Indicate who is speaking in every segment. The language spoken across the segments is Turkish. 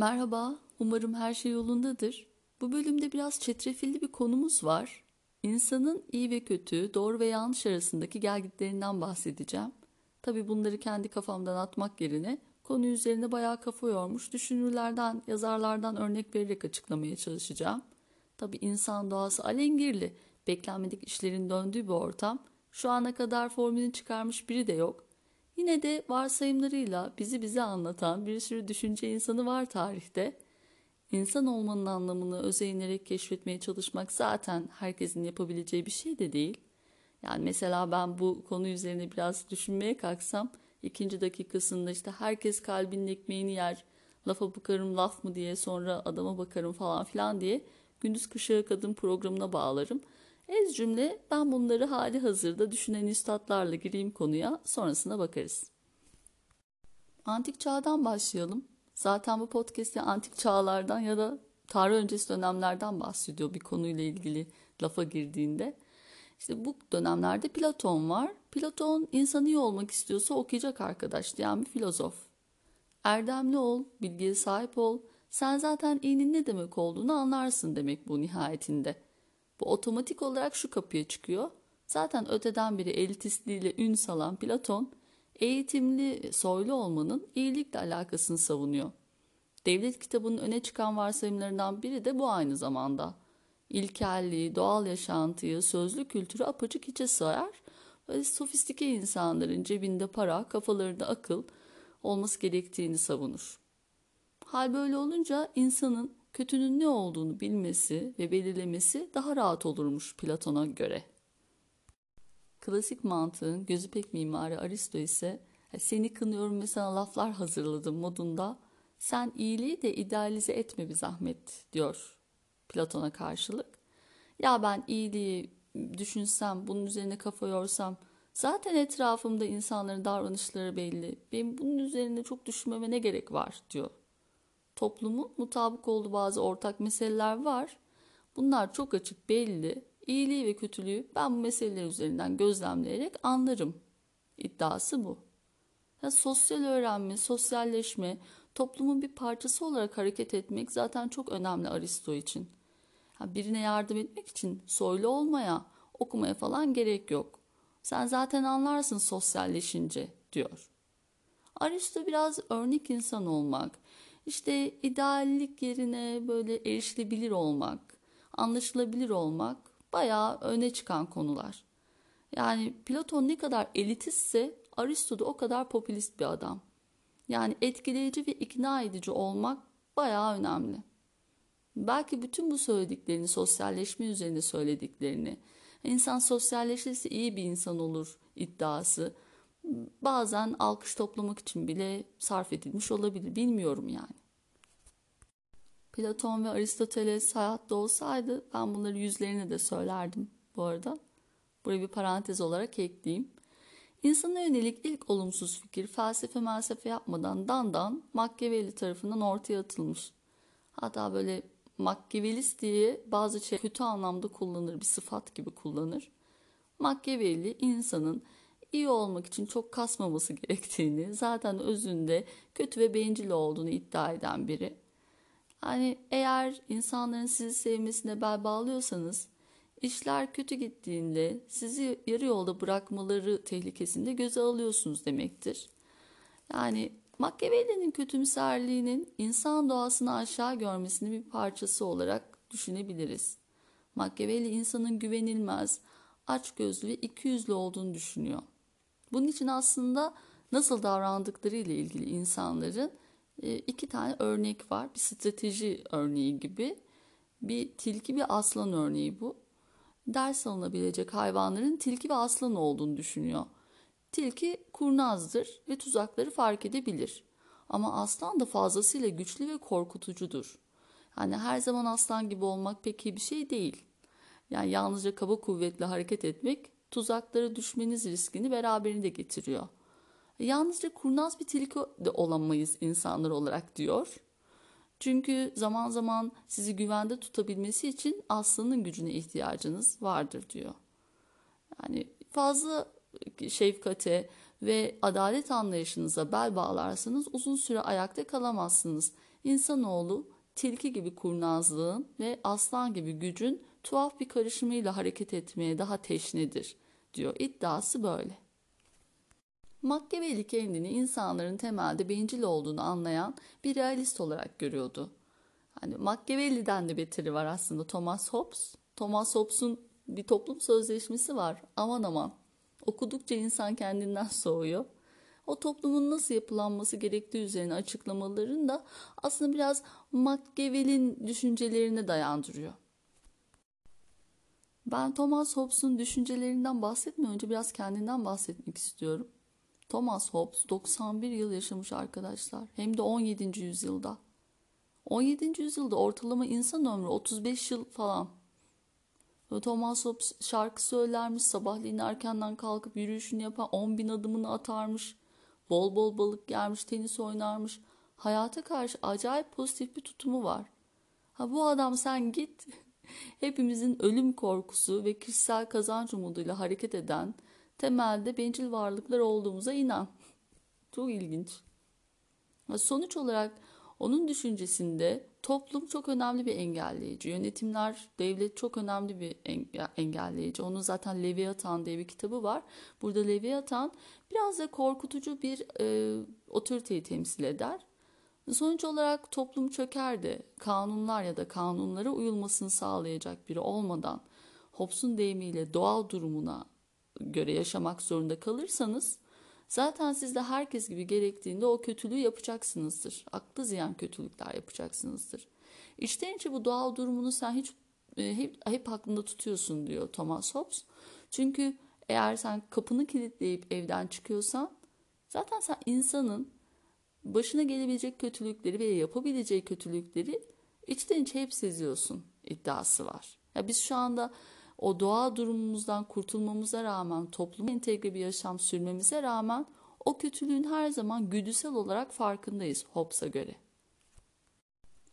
Speaker 1: Merhaba, umarım her şey yolundadır. Bu bölümde biraz çetrefilli bir konumuz var. İnsanın iyi ve kötü, doğru ve yanlış arasındaki gelgitlerinden bahsedeceğim. Tabii bunları kendi kafamdan atmak yerine konu üzerine bayağı kafa yormuş düşünürlerden, yazarlardan örnek vererek açıklamaya çalışacağım. Tabii insan doğası alengirli, beklenmedik işlerin döndüğü bir ortam. Şu ana kadar formülünü çıkarmış biri de yok. Yine de varsayımlarıyla bizi bize anlatan bir sürü düşünce insanı var tarihte. İnsan olmanın anlamını özeyinerek keşfetmeye çalışmak zaten herkesin yapabileceği bir şey de değil. Yani mesela ben bu konu üzerine biraz düşünmeye kalksam ikinci dakikasında işte herkes kalbinin ekmeğini yer, lafa bakarım laf mı diye sonra adama bakarım falan filan diye gündüz kışağı kadın programına bağlarım. Ez cümle ben bunları hali hazırda düşünen üstadlarla gireyim konuya sonrasına bakarız. Antik çağdan başlayalım. Zaten bu podcast'te antik çağlardan ya da tarih öncesi dönemlerden bahsediyor bir konuyla ilgili lafa girdiğinde. İşte bu dönemlerde Platon var. Platon insan iyi olmak istiyorsa okuyacak arkadaş diyen bir filozof. Erdemli ol, bilgiye sahip ol. Sen zaten iyinin ne demek olduğunu anlarsın demek bu nihayetinde. Bu otomatik olarak şu kapıya çıkıyor. Zaten öteden beri elitistliğiyle ün salan Platon, eğitimli, soylu olmanın iyilikle alakasını savunuyor. Devlet kitabının öne çıkan varsayımlarından biri de bu aynı zamanda. İlkelliği, doğal yaşantıyı, sözlü kültürü apaçık içe sayar ve sofistike insanların cebinde para, kafalarında akıl olması gerektiğini savunur. Hal böyle olunca insanın kötünün ne olduğunu bilmesi ve belirlemesi daha rahat olurmuş Platon'a göre. Klasik mantığın gözü pek mimarı Aristo ise seni kınıyorum ve sana laflar hazırladım modunda sen iyiliği de idealize etme bir zahmet diyor Platon'a karşılık. Ya ben iyiliği düşünsem, bunun üzerine kafa yorsam zaten etrafımda insanların davranışları belli. Benim bunun üzerine çok düşünmeme ne gerek var diyor. Toplumun mutabık olduğu bazı ortak meseleler var. Bunlar çok açık belli. İyiliği ve kötülüğü ben bu meseleler üzerinden gözlemleyerek anlarım. İddiası bu. Ya sosyal öğrenme, sosyalleşme, toplumun bir parçası olarak hareket etmek zaten çok önemli Aristo için. Ha, birine yardım etmek için soylu olmaya, okumaya falan gerek yok. Sen zaten anlarsın sosyalleşince diyor. Aristo biraz örnek insan olmak, işte ideallik yerine böyle erişilebilir olmak, anlaşılabilir olmak bayağı öne çıkan konular. Yani Platon ne kadar elitistse Aristo da o kadar popülist bir adam. Yani etkileyici ve ikna edici olmak bayağı önemli. Belki bütün bu söylediklerini sosyalleşme üzerine söylediklerini, insan sosyalleşirse iyi bir insan olur iddiası bazen alkış toplamak için bile sarf edilmiş olabilir. Bilmiyorum yani. Platon ve Aristoteles hayatta olsaydı ben bunları yüzlerine de söylerdim bu arada. Buraya bir parantez olarak ekleyeyim. İnsana yönelik ilk olumsuz fikir felsefe melsefe yapmadan dandan Machiavelli tarafından ortaya atılmış. Hatta böyle Machiavellist diye bazı şey kötü anlamda kullanır, bir sıfat gibi kullanır. Machiavelli insanın iyi olmak için çok kasmaması gerektiğini, zaten özünde kötü ve bencil olduğunu iddia eden biri. Hani eğer insanların sizi sevmesine bel bağlıyorsanız işler kötü gittiğinde sizi yarı yolda bırakmaları tehlikesinde göze alıyorsunuz demektir. Yani Machiavelli'nin kötümserliğinin insan doğasını aşağı görmesini bir parçası olarak düşünebiliriz. Machiavelli insanın güvenilmez, açgözlü ve ikiyüzlü olduğunu düşünüyor. Bunun için aslında nasıl davrandıkları ile ilgili insanların e, iki tane örnek var. Bir strateji örneği gibi. Bir tilki bir aslan örneği bu. Ders alınabilecek hayvanların tilki ve aslan olduğunu düşünüyor. Tilki kurnazdır ve tuzakları fark edebilir. Ama aslan da fazlasıyla güçlü ve korkutucudur. Yani her zaman aslan gibi olmak pek iyi bir şey değil. Yani yalnızca kaba kuvvetle hareket etmek tuzaklara düşmeniz riskini beraberinde getiriyor. Yalnızca kurnaz bir tilki de olamayız insanlar olarak diyor. Çünkü zaman zaman sizi güvende tutabilmesi için aslanın gücüne ihtiyacınız vardır diyor. Yani fazla şefkate ve adalet anlayışınıza bel bağlarsanız uzun süre ayakta kalamazsınız. İnsanoğlu tilki gibi kurnazlığın ve aslan gibi gücün tuhaf bir karışımıyla hareket etmeye daha teşnedir diyor. İddiası böyle. Machiavelli kendini insanların temelde bencil olduğunu anlayan bir realist olarak görüyordu. Hani Machiavelli'den de beteri var aslında Thomas Hobbes. Thomas Hobbes'un bir toplum sözleşmesi var. Aman aman. Okudukça insan kendinden soğuyor. O toplumun nasıl yapılanması gerektiği üzerine açıklamalarını da aslında biraz Machiavelli'nin düşüncelerine dayandırıyor. Ben Thomas Hobbes'un düşüncelerinden bahsetmeden önce biraz kendinden bahsetmek istiyorum. Thomas Hobbes 91 yıl yaşamış arkadaşlar. Hem de 17. yüzyılda. 17. yüzyılda ortalama insan ömrü 35 yıl falan. Thomas Hobbes şarkı söylermiş, sabahleyin erkenden kalkıp yürüyüşünü yapan 10 bin adımını atarmış. Bol bol balık yermiş, tenis oynarmış. Hayata karşı acayip pozitif bir tutumu var. Ha bu adam sen git hepimizin ölüm korkusu ve kişisel kazanç umuduyla hareket eden temelde bencil varlıklar olduğumuza inan. Çok ilginç. Sonuç olarak onun düşüncesinde toplum çok önemli bir engelleyici. Yönetimler, devlet çok önemli bir engelleyici. Onun zaten Leviathan diye bir kitabı var. Burada Leviathan biraz da korkutucu bir e, otoriteyi temsil eder. Sonuç olarak toplum çökerdi. Kanunlar ya da kanunlara uyulmasını sağlayacak biri olmadan Hobbes'un deyimiyle doğal durumuna göre yaşamak zorunda kalırsanız zaten siz de herkes gibi gerektiğinde o kötülüğü yapacaksınızdır. Aklı ziyan kötülükler yapacaksınızdır. İçten içe bu doğal durumunu sen hiç e, hep, hep aklında tutuyorsun diyor Thomas Hobbes. Çünkü eğer sen kapını kilitleyip evden çıkıyorsan zaten sen insanın başına gelebilecek kötülükleri ve yapabileceği kötülükleri içten içe hep seziyorsun iddiası var. Ya biz şu anda o doğa durumumuzdan kurtulmamıza rağmen topluma entegre bir yaşam sürmemize rağmen o kötülüğün her zaman güdüsel olarak farkındayız Hobbes'a göre.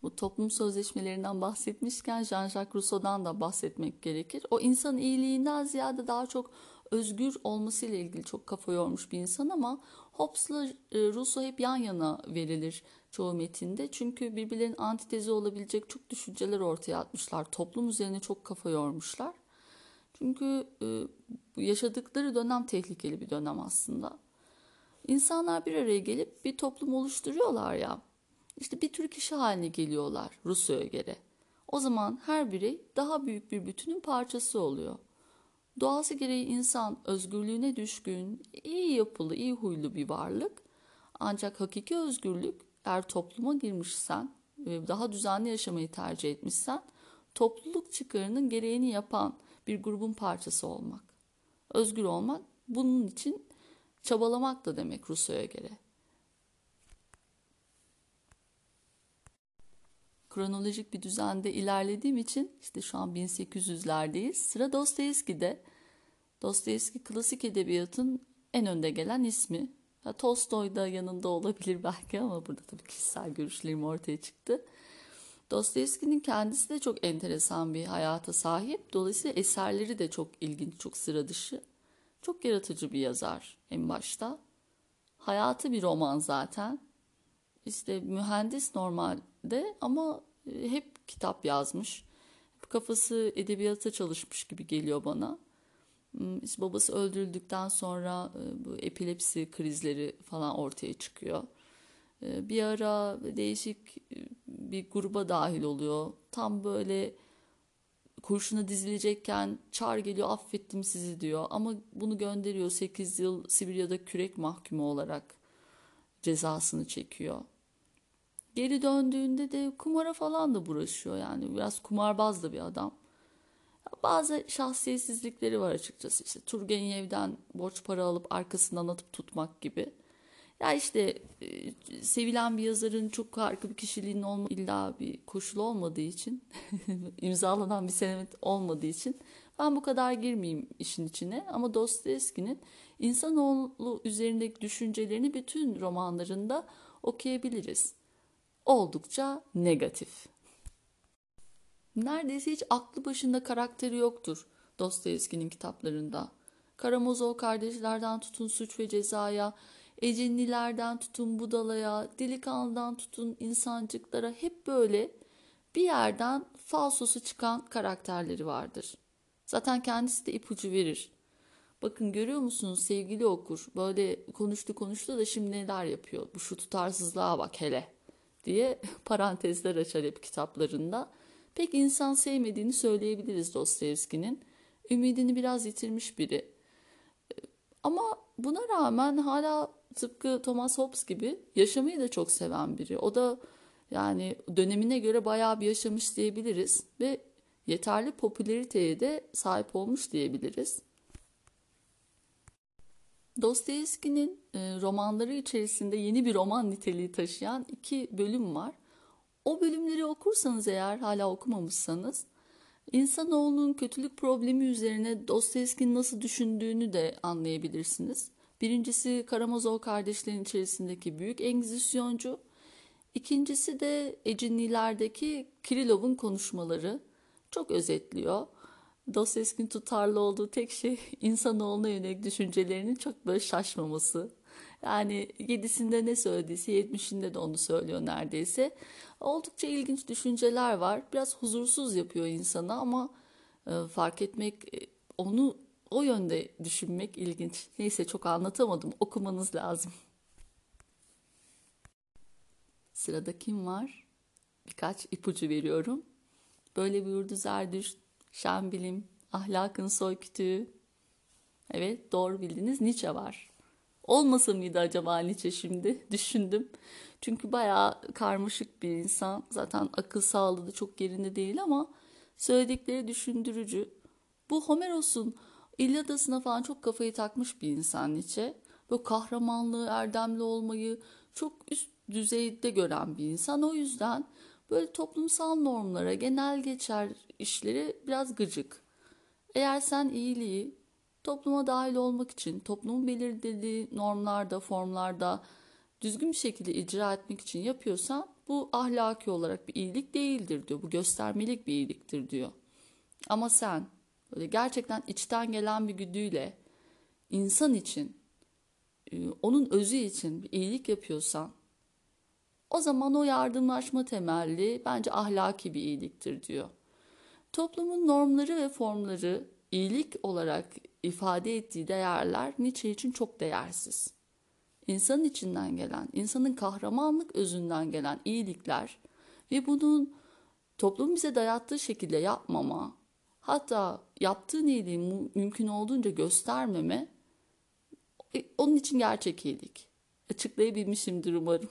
Speaker 1: Bu toplum sözleşmelerinden bahsetmişken Jean-Jacques Rousseau'dan da bahsetmek gerekir. O insan iyiliğinden ziyade daha çok özgür olmasıyla ilgili çok kafa yormuş bir insan ama Hobbes'la e, Rousseau hep yan yana verilir çoğu metinde. Çünkü birbirlerinin antitezi olabilecek çok düşünceler ortaya atmışlar. Toplum üzerine çok kafa yormuşlar. Çünkü e, yaşadıkları dönem tehlikeli bir dönem aslında. İnsanlar bir araya gelip bir toplum oluşturuyorlar ya. İşte bir tür kişi haline geliyorlar Rousseau'ya göre. O zaman her birey daha büyük bir bütünün parçası oluyor. Doğası gereği insan özgürlüğüne düşkün, iyi yapılı, iyi huylu bir varlık. Ancak hakiki özgürlük eğer topluma girmişsen ve daha düzenli yaşamayı tercih etmişsen topluluk çıkarının gereğini yapan bir grubun parçası olmak. Özgür olmak bunun için çabalamak da demek Rousseau'ya göre. Kronolojik bir düzende ilerlediğim için işte şu an 1800'lerdeyiz. Sıra Dostoyevski'de. Dostoyevski klasik edebiyatın en önde gelen ismi. Ya, Tolstoy da yanında olabilir belki ama burada tabii kişisel görüşlerim ortaya çıktı. Dostoyevski'nin kendisi de çok enteresan bir hayata sahip. Dolayısıyla eserleri de çok ilginç, çok sıra dışı. Çok yaratıcı bir yazar en başta. Hayatı bir roman zaten. İşte mühendis normalde ama e, hep kitap yazmış. Kafası edebiyata çalışmış gibi geliyor bana. Hmm, işte babası öldürüldükten sonra e, bu epilepsi krizleri falan ortaya çıkıyor. E, bir ara değişik bir gruba dahil oluyor. Tam böyle kurşuna dizilecekken çar geliyor affettim sizi diyor. Ama bunu gönderiyor 8 yıl Sibirya'da kürek mahkumu olarak cezasını çekiyor. Geri döndüğünde de kumara falan da bulaşıyor yani biraz kumarbaz da bir adam. Bazı şahsiyetsizlikleri var açıkçası işte Turgenev'den borç para alıp arkasından atıp tutmak gibi. Ya işte e, sevilen bir yazarın çok harika bir kişiliğinin olma illa bir koşul olmadığı için imzalanan bir senet olmadığı için ben bu kadar girmeyeyim işin içine ama Dostoyevski'nin insanoğlu üzerindeki düşüncelerini bütün romanlarında okuyabiliriz. Oldukça negatif. Neredeyse hiç aklı başında karakteri yoktur Dostoyevski'nin kitaplarında. Karamazov kardeşlerden tutun suç ve cezaya, Ecinlilerden tutun budalaya, delikanlıdan tutun insancıklara hep böyle bir yerden falsosu çıkan karakterleri vardır. Zaten kendisi de ipucu verir. Bakın görüyor musunuz sevgili okur böyle konuştu konuştu da şimdi neler yapıyor bu şu tutarsızlığa bak hele diye parantezler açar hep kitaplarında. Pek insan sevmediğini söyleyebiliriz Dostoyevski'nin. Ümidini biraz yitirmiş biri. Ama buna rağmen hala tıpkı Thomas Hobbes gibi yaşamayı da çok seven biri. O da yani dönemine göre bayağı bir yaşamış diyebiliriz ve yeterli popülariteye de sahip olmuş diyebiliriz. Dostoyevski'nin romanları içerisinde yeni bir roman niteliği taşıyan iki bölüm var. O bölümleri okursanız eğer hala okumamışsanız insanoğlunun kötülük problemi üzerine Dostoyevski'nin nasıl düşündüğünü de anlayabilirsiniz. Birincisi Karamazov kardeşlerin içerisindeki büyük engizisyoncu. İkincisi de Ecinliler'deki Kirilov'un konuşmaları çok özetliyor. Dostoyevski'nin tutarlı olduğu tek şey insanoğluna yönelik düşüncelerinin çok böyle şaşmaması. Yani yedisinde ne söylediyse yetmişinde de onu söylüyor neredeyse. Oldukça ilginç düşünceler var. Biraz huzursuz yapıyor insana ama e, fark etmek, e, onu o yönde düşünmek ilginç. Neyse çok anlatamadım. Okumanız lazım. Sırada kim var? Birkaç ipucu veriyorum. Böyle buyurdu Zerdüşt, Şenbilim, Ahlakın Soykütüğü. Evet doğru bildiniz Nietzsche var. Olmasa mıydı acaba Nietzsche şimdi? Düşündüm. Çünkü bayağı karmaşık bir insan. Zaten akıl sağlığı da çok yerinde değil ama söyledikleri düşündürücü. Bu Homeros'un İlyadasına falan çok kafayı takmış bir insan Nietzsche. Böyle kahramanlığı, erdemli olmayı çok üst düzeyde gören bir insan. O yüzden böyle toplumsal normlara, genel geçer işleri biraz gıcık. Eğer sen iyiliği topluma dahil olmak için, toplumun belirlediği normlarda, formlarda düzgün bir şekilde icra etmek için yapıyorsan bu ahlaki olarak bir iyilik değildir diyor. Bu göstermelik bir iyiliktir diyor. Ama sen böyle gerçekten içten gelen bir güdüyle insan için, e, onun özü için bir iyilik yapıyorsan o zaman o yardımlaşma temelli bence ahlaki bir iyiliktir diyor. Toplumun normları ve formları iyilik olarak ifade ettiği değerler Nietzsche için çok değersiz. İnsanın içinden gelen, insanın kahramanlık özünden gelen iyilikler ve bunun toplum bize dayattığı şekilde yapmama, hatta yaptığın iyiliği mümkün olduğunca göstermeme e, onun için gerçek iyilik. Açıklayabilmişimdir umarım.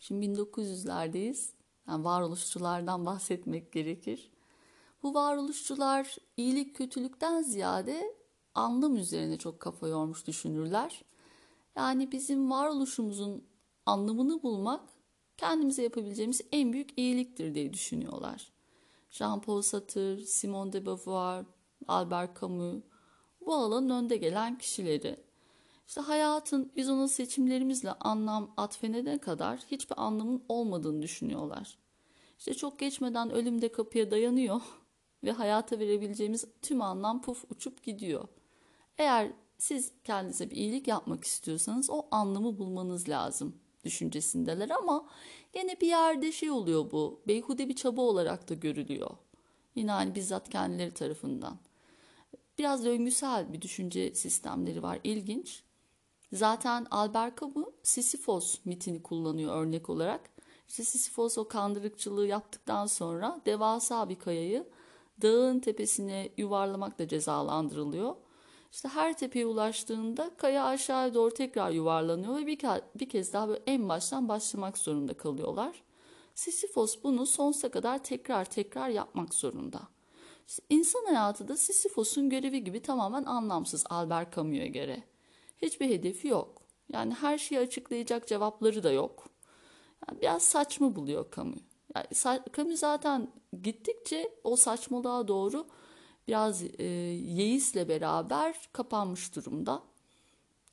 Speaker 1: Şimdi 1900'lerdeyiz. Yani varoluşçulardan bahsetmek gerekir. Bu varoluşçular iyilik kötülükten ziyade anlam üzerine çok kafa yormuş düşünürler. Yani bizim varoluşumuzun anlamını bulmak kendimize yapabileceğimiz en büyük iyiliktir diye düşünüyorlar. Jean-Paul Sartre, Simone de Beauvoir, Albert Camus bu alanın önde gelen kişileri. İşte hayatın biz ona seçimlerimizle anlam atfedene kadar hiçbir anlamın olmadığını düşünüyorlar. İşte çok geçmeden ölüm de kapıya dayanıyor ve hayata verebileceğimiz tüm anlam puf uçup gidiyor. Eğer siz kendinize bir iyilik yapmak istiyorsanız o anlamı bulmanız lazım düşüncesindeler ama yine bir yerde şey oluyor bu. Beyhude bir çaba olarak da görülüyor. Yine hani bizzat kendileri tarafından. Biraz döngüsel bir düşünce sistemleri var. İlginç. Zaten Albert Camus Sisyphos mitini kullanıyor örnek olarak. İşte Sisyphos o kandırıkçılığı yaptıktan sonra devasa bir kayayı dağın tepesine yuvarlamakla cezalandırılıyor. İşte her tepeye ulaştığında kaya aşağıya doğru tekrar yuvarlanıyor ve bir, bir kez daha böyle en baştan başlamak zorunda kalıyorlar. Sisyphos bunu sonsuza kadar tekrar tekrar yapmak zorunda. İşte insan hayatı da Sisyphos'un görevi gibi tamamen anlamsız Albert Camus'a göre. Hiçbir hedefi yok. Yani her şeyi açıklayacak cevapları da yok. Yani biraz saçma buluyor Camus. Yani Camus zaten gittikçe o saçmalığa doğru biraz e, yeisle beraber kapanmış durumda.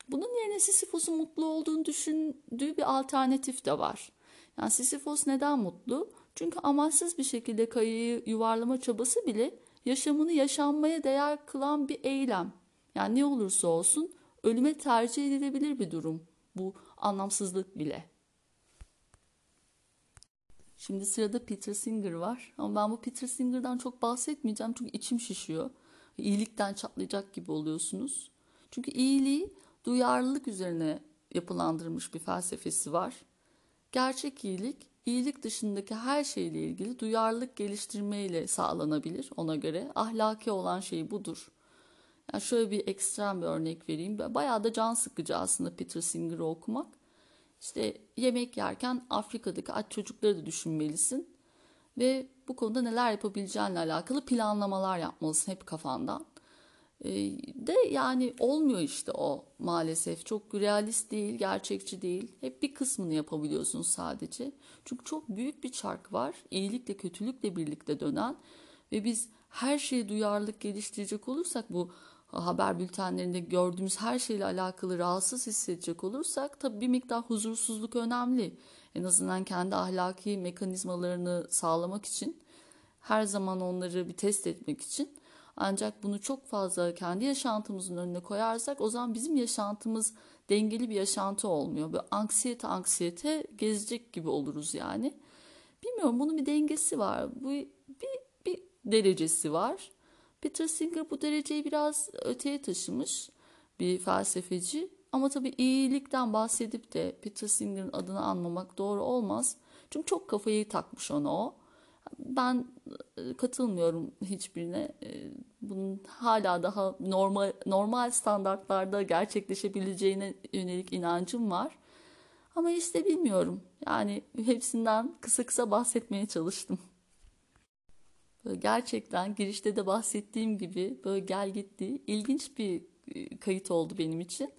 Speaker 1: Bunun yerine Sisyphos'un mutlu olduğunu düşündüğü bir alternatif de var. Yani Sisyphos neden mutlu? Çünkü amaçsız bir şekilde kayayı yuvarlama çabası bile yaşamını yaşanmaya değer kılan bir eylem. Yani ne olursa olsun ölüme tercih edilebilir bir durum. Bu anlamsızlık bile. Şimdi sırada Peter Singer var. Ama ben bu Peter Singer'dan çok bahsetmeyeceğim çünkü içim şişiyor. İyilikten çatlayacak gibi oluyorsunuz. Çünkü iyiliği duyarlılık üzerine yapılandırılmış bir felsefesi var. Gerçek iyilik, iyilik dışındaki her şeyle ilgili duyarlılık geliştirmeyle sağlanabilir ona göre. Ahlaki olan şey budur. Yani şöyle bir ekstrem bir örnek vereyim. Bayağı da can sıkıcı aslında Peter Singer'ı okumak. İşte yemek yerken Afrika'daki aç çocukları da düşünmelisin. Ve bu konuda neler yapabileceğinle alakalı planlamalar yapmalısın hep kafandan. Ee, de yani olmuyor işte o maalesef. Çok realist değil, gerçekçi değil. Hep bir kısmını yapabiliyorsun sadece. Çünkü çok büyük bir çark var. İyilikle kötülükle birlikte dönen ve biz her şeye duyarlılık geliştirecek olursak bu haber bültenlerinde gördüğümüz her şeyle alakalı rahatsız hissedecek olursak tabii bir miktar huzursuzluk önemli. En azından kendi ahlaki mekanizmalarını sağlamak için her zaman onları bir test etmek için ancak bunu çok fazla kendi yaşantımızın önüne koyarsak o zaman bizim yaşantımız dengeli bir yaşantı olmuyor. Böyle anksiyete anksiyete gezecek gibi oluruz yani. Bilmiyorum bunun bir dengesi var. Bu bir, bir derecesi var. Peter Singer bu dereceyi biraz öteye taşımış bir felsefeci. Ama tabii iyilikten bahsedip de Peter Singer'ın adını anmamak doğru olmaz. Çünkü çok kafayı takmış ona o. Ben e, katılmıyorum hiçbirine. E, bunun hala daha normal normal standartlarda gerçekleşebileceğine yönelik inancım var. Ama işte bilmiyorum. Yani hepsinden kısa kısa bahsetmeye çalıştım. Böyle gerçekten girişte de bahsettiğim gibi böyle gel gitti ilginç bir e, kayıt oldu benim için.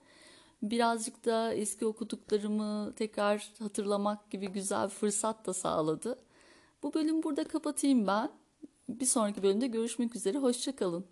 Speaker 1: Birazcık da eski okuduklarımı tekrar hatırlamak gibi güzel bir fırsat da sağladı. Bu bölüm burada kapatayım ben. Bir sonraki bölümde görüşmek üzere. Hoşçakalın.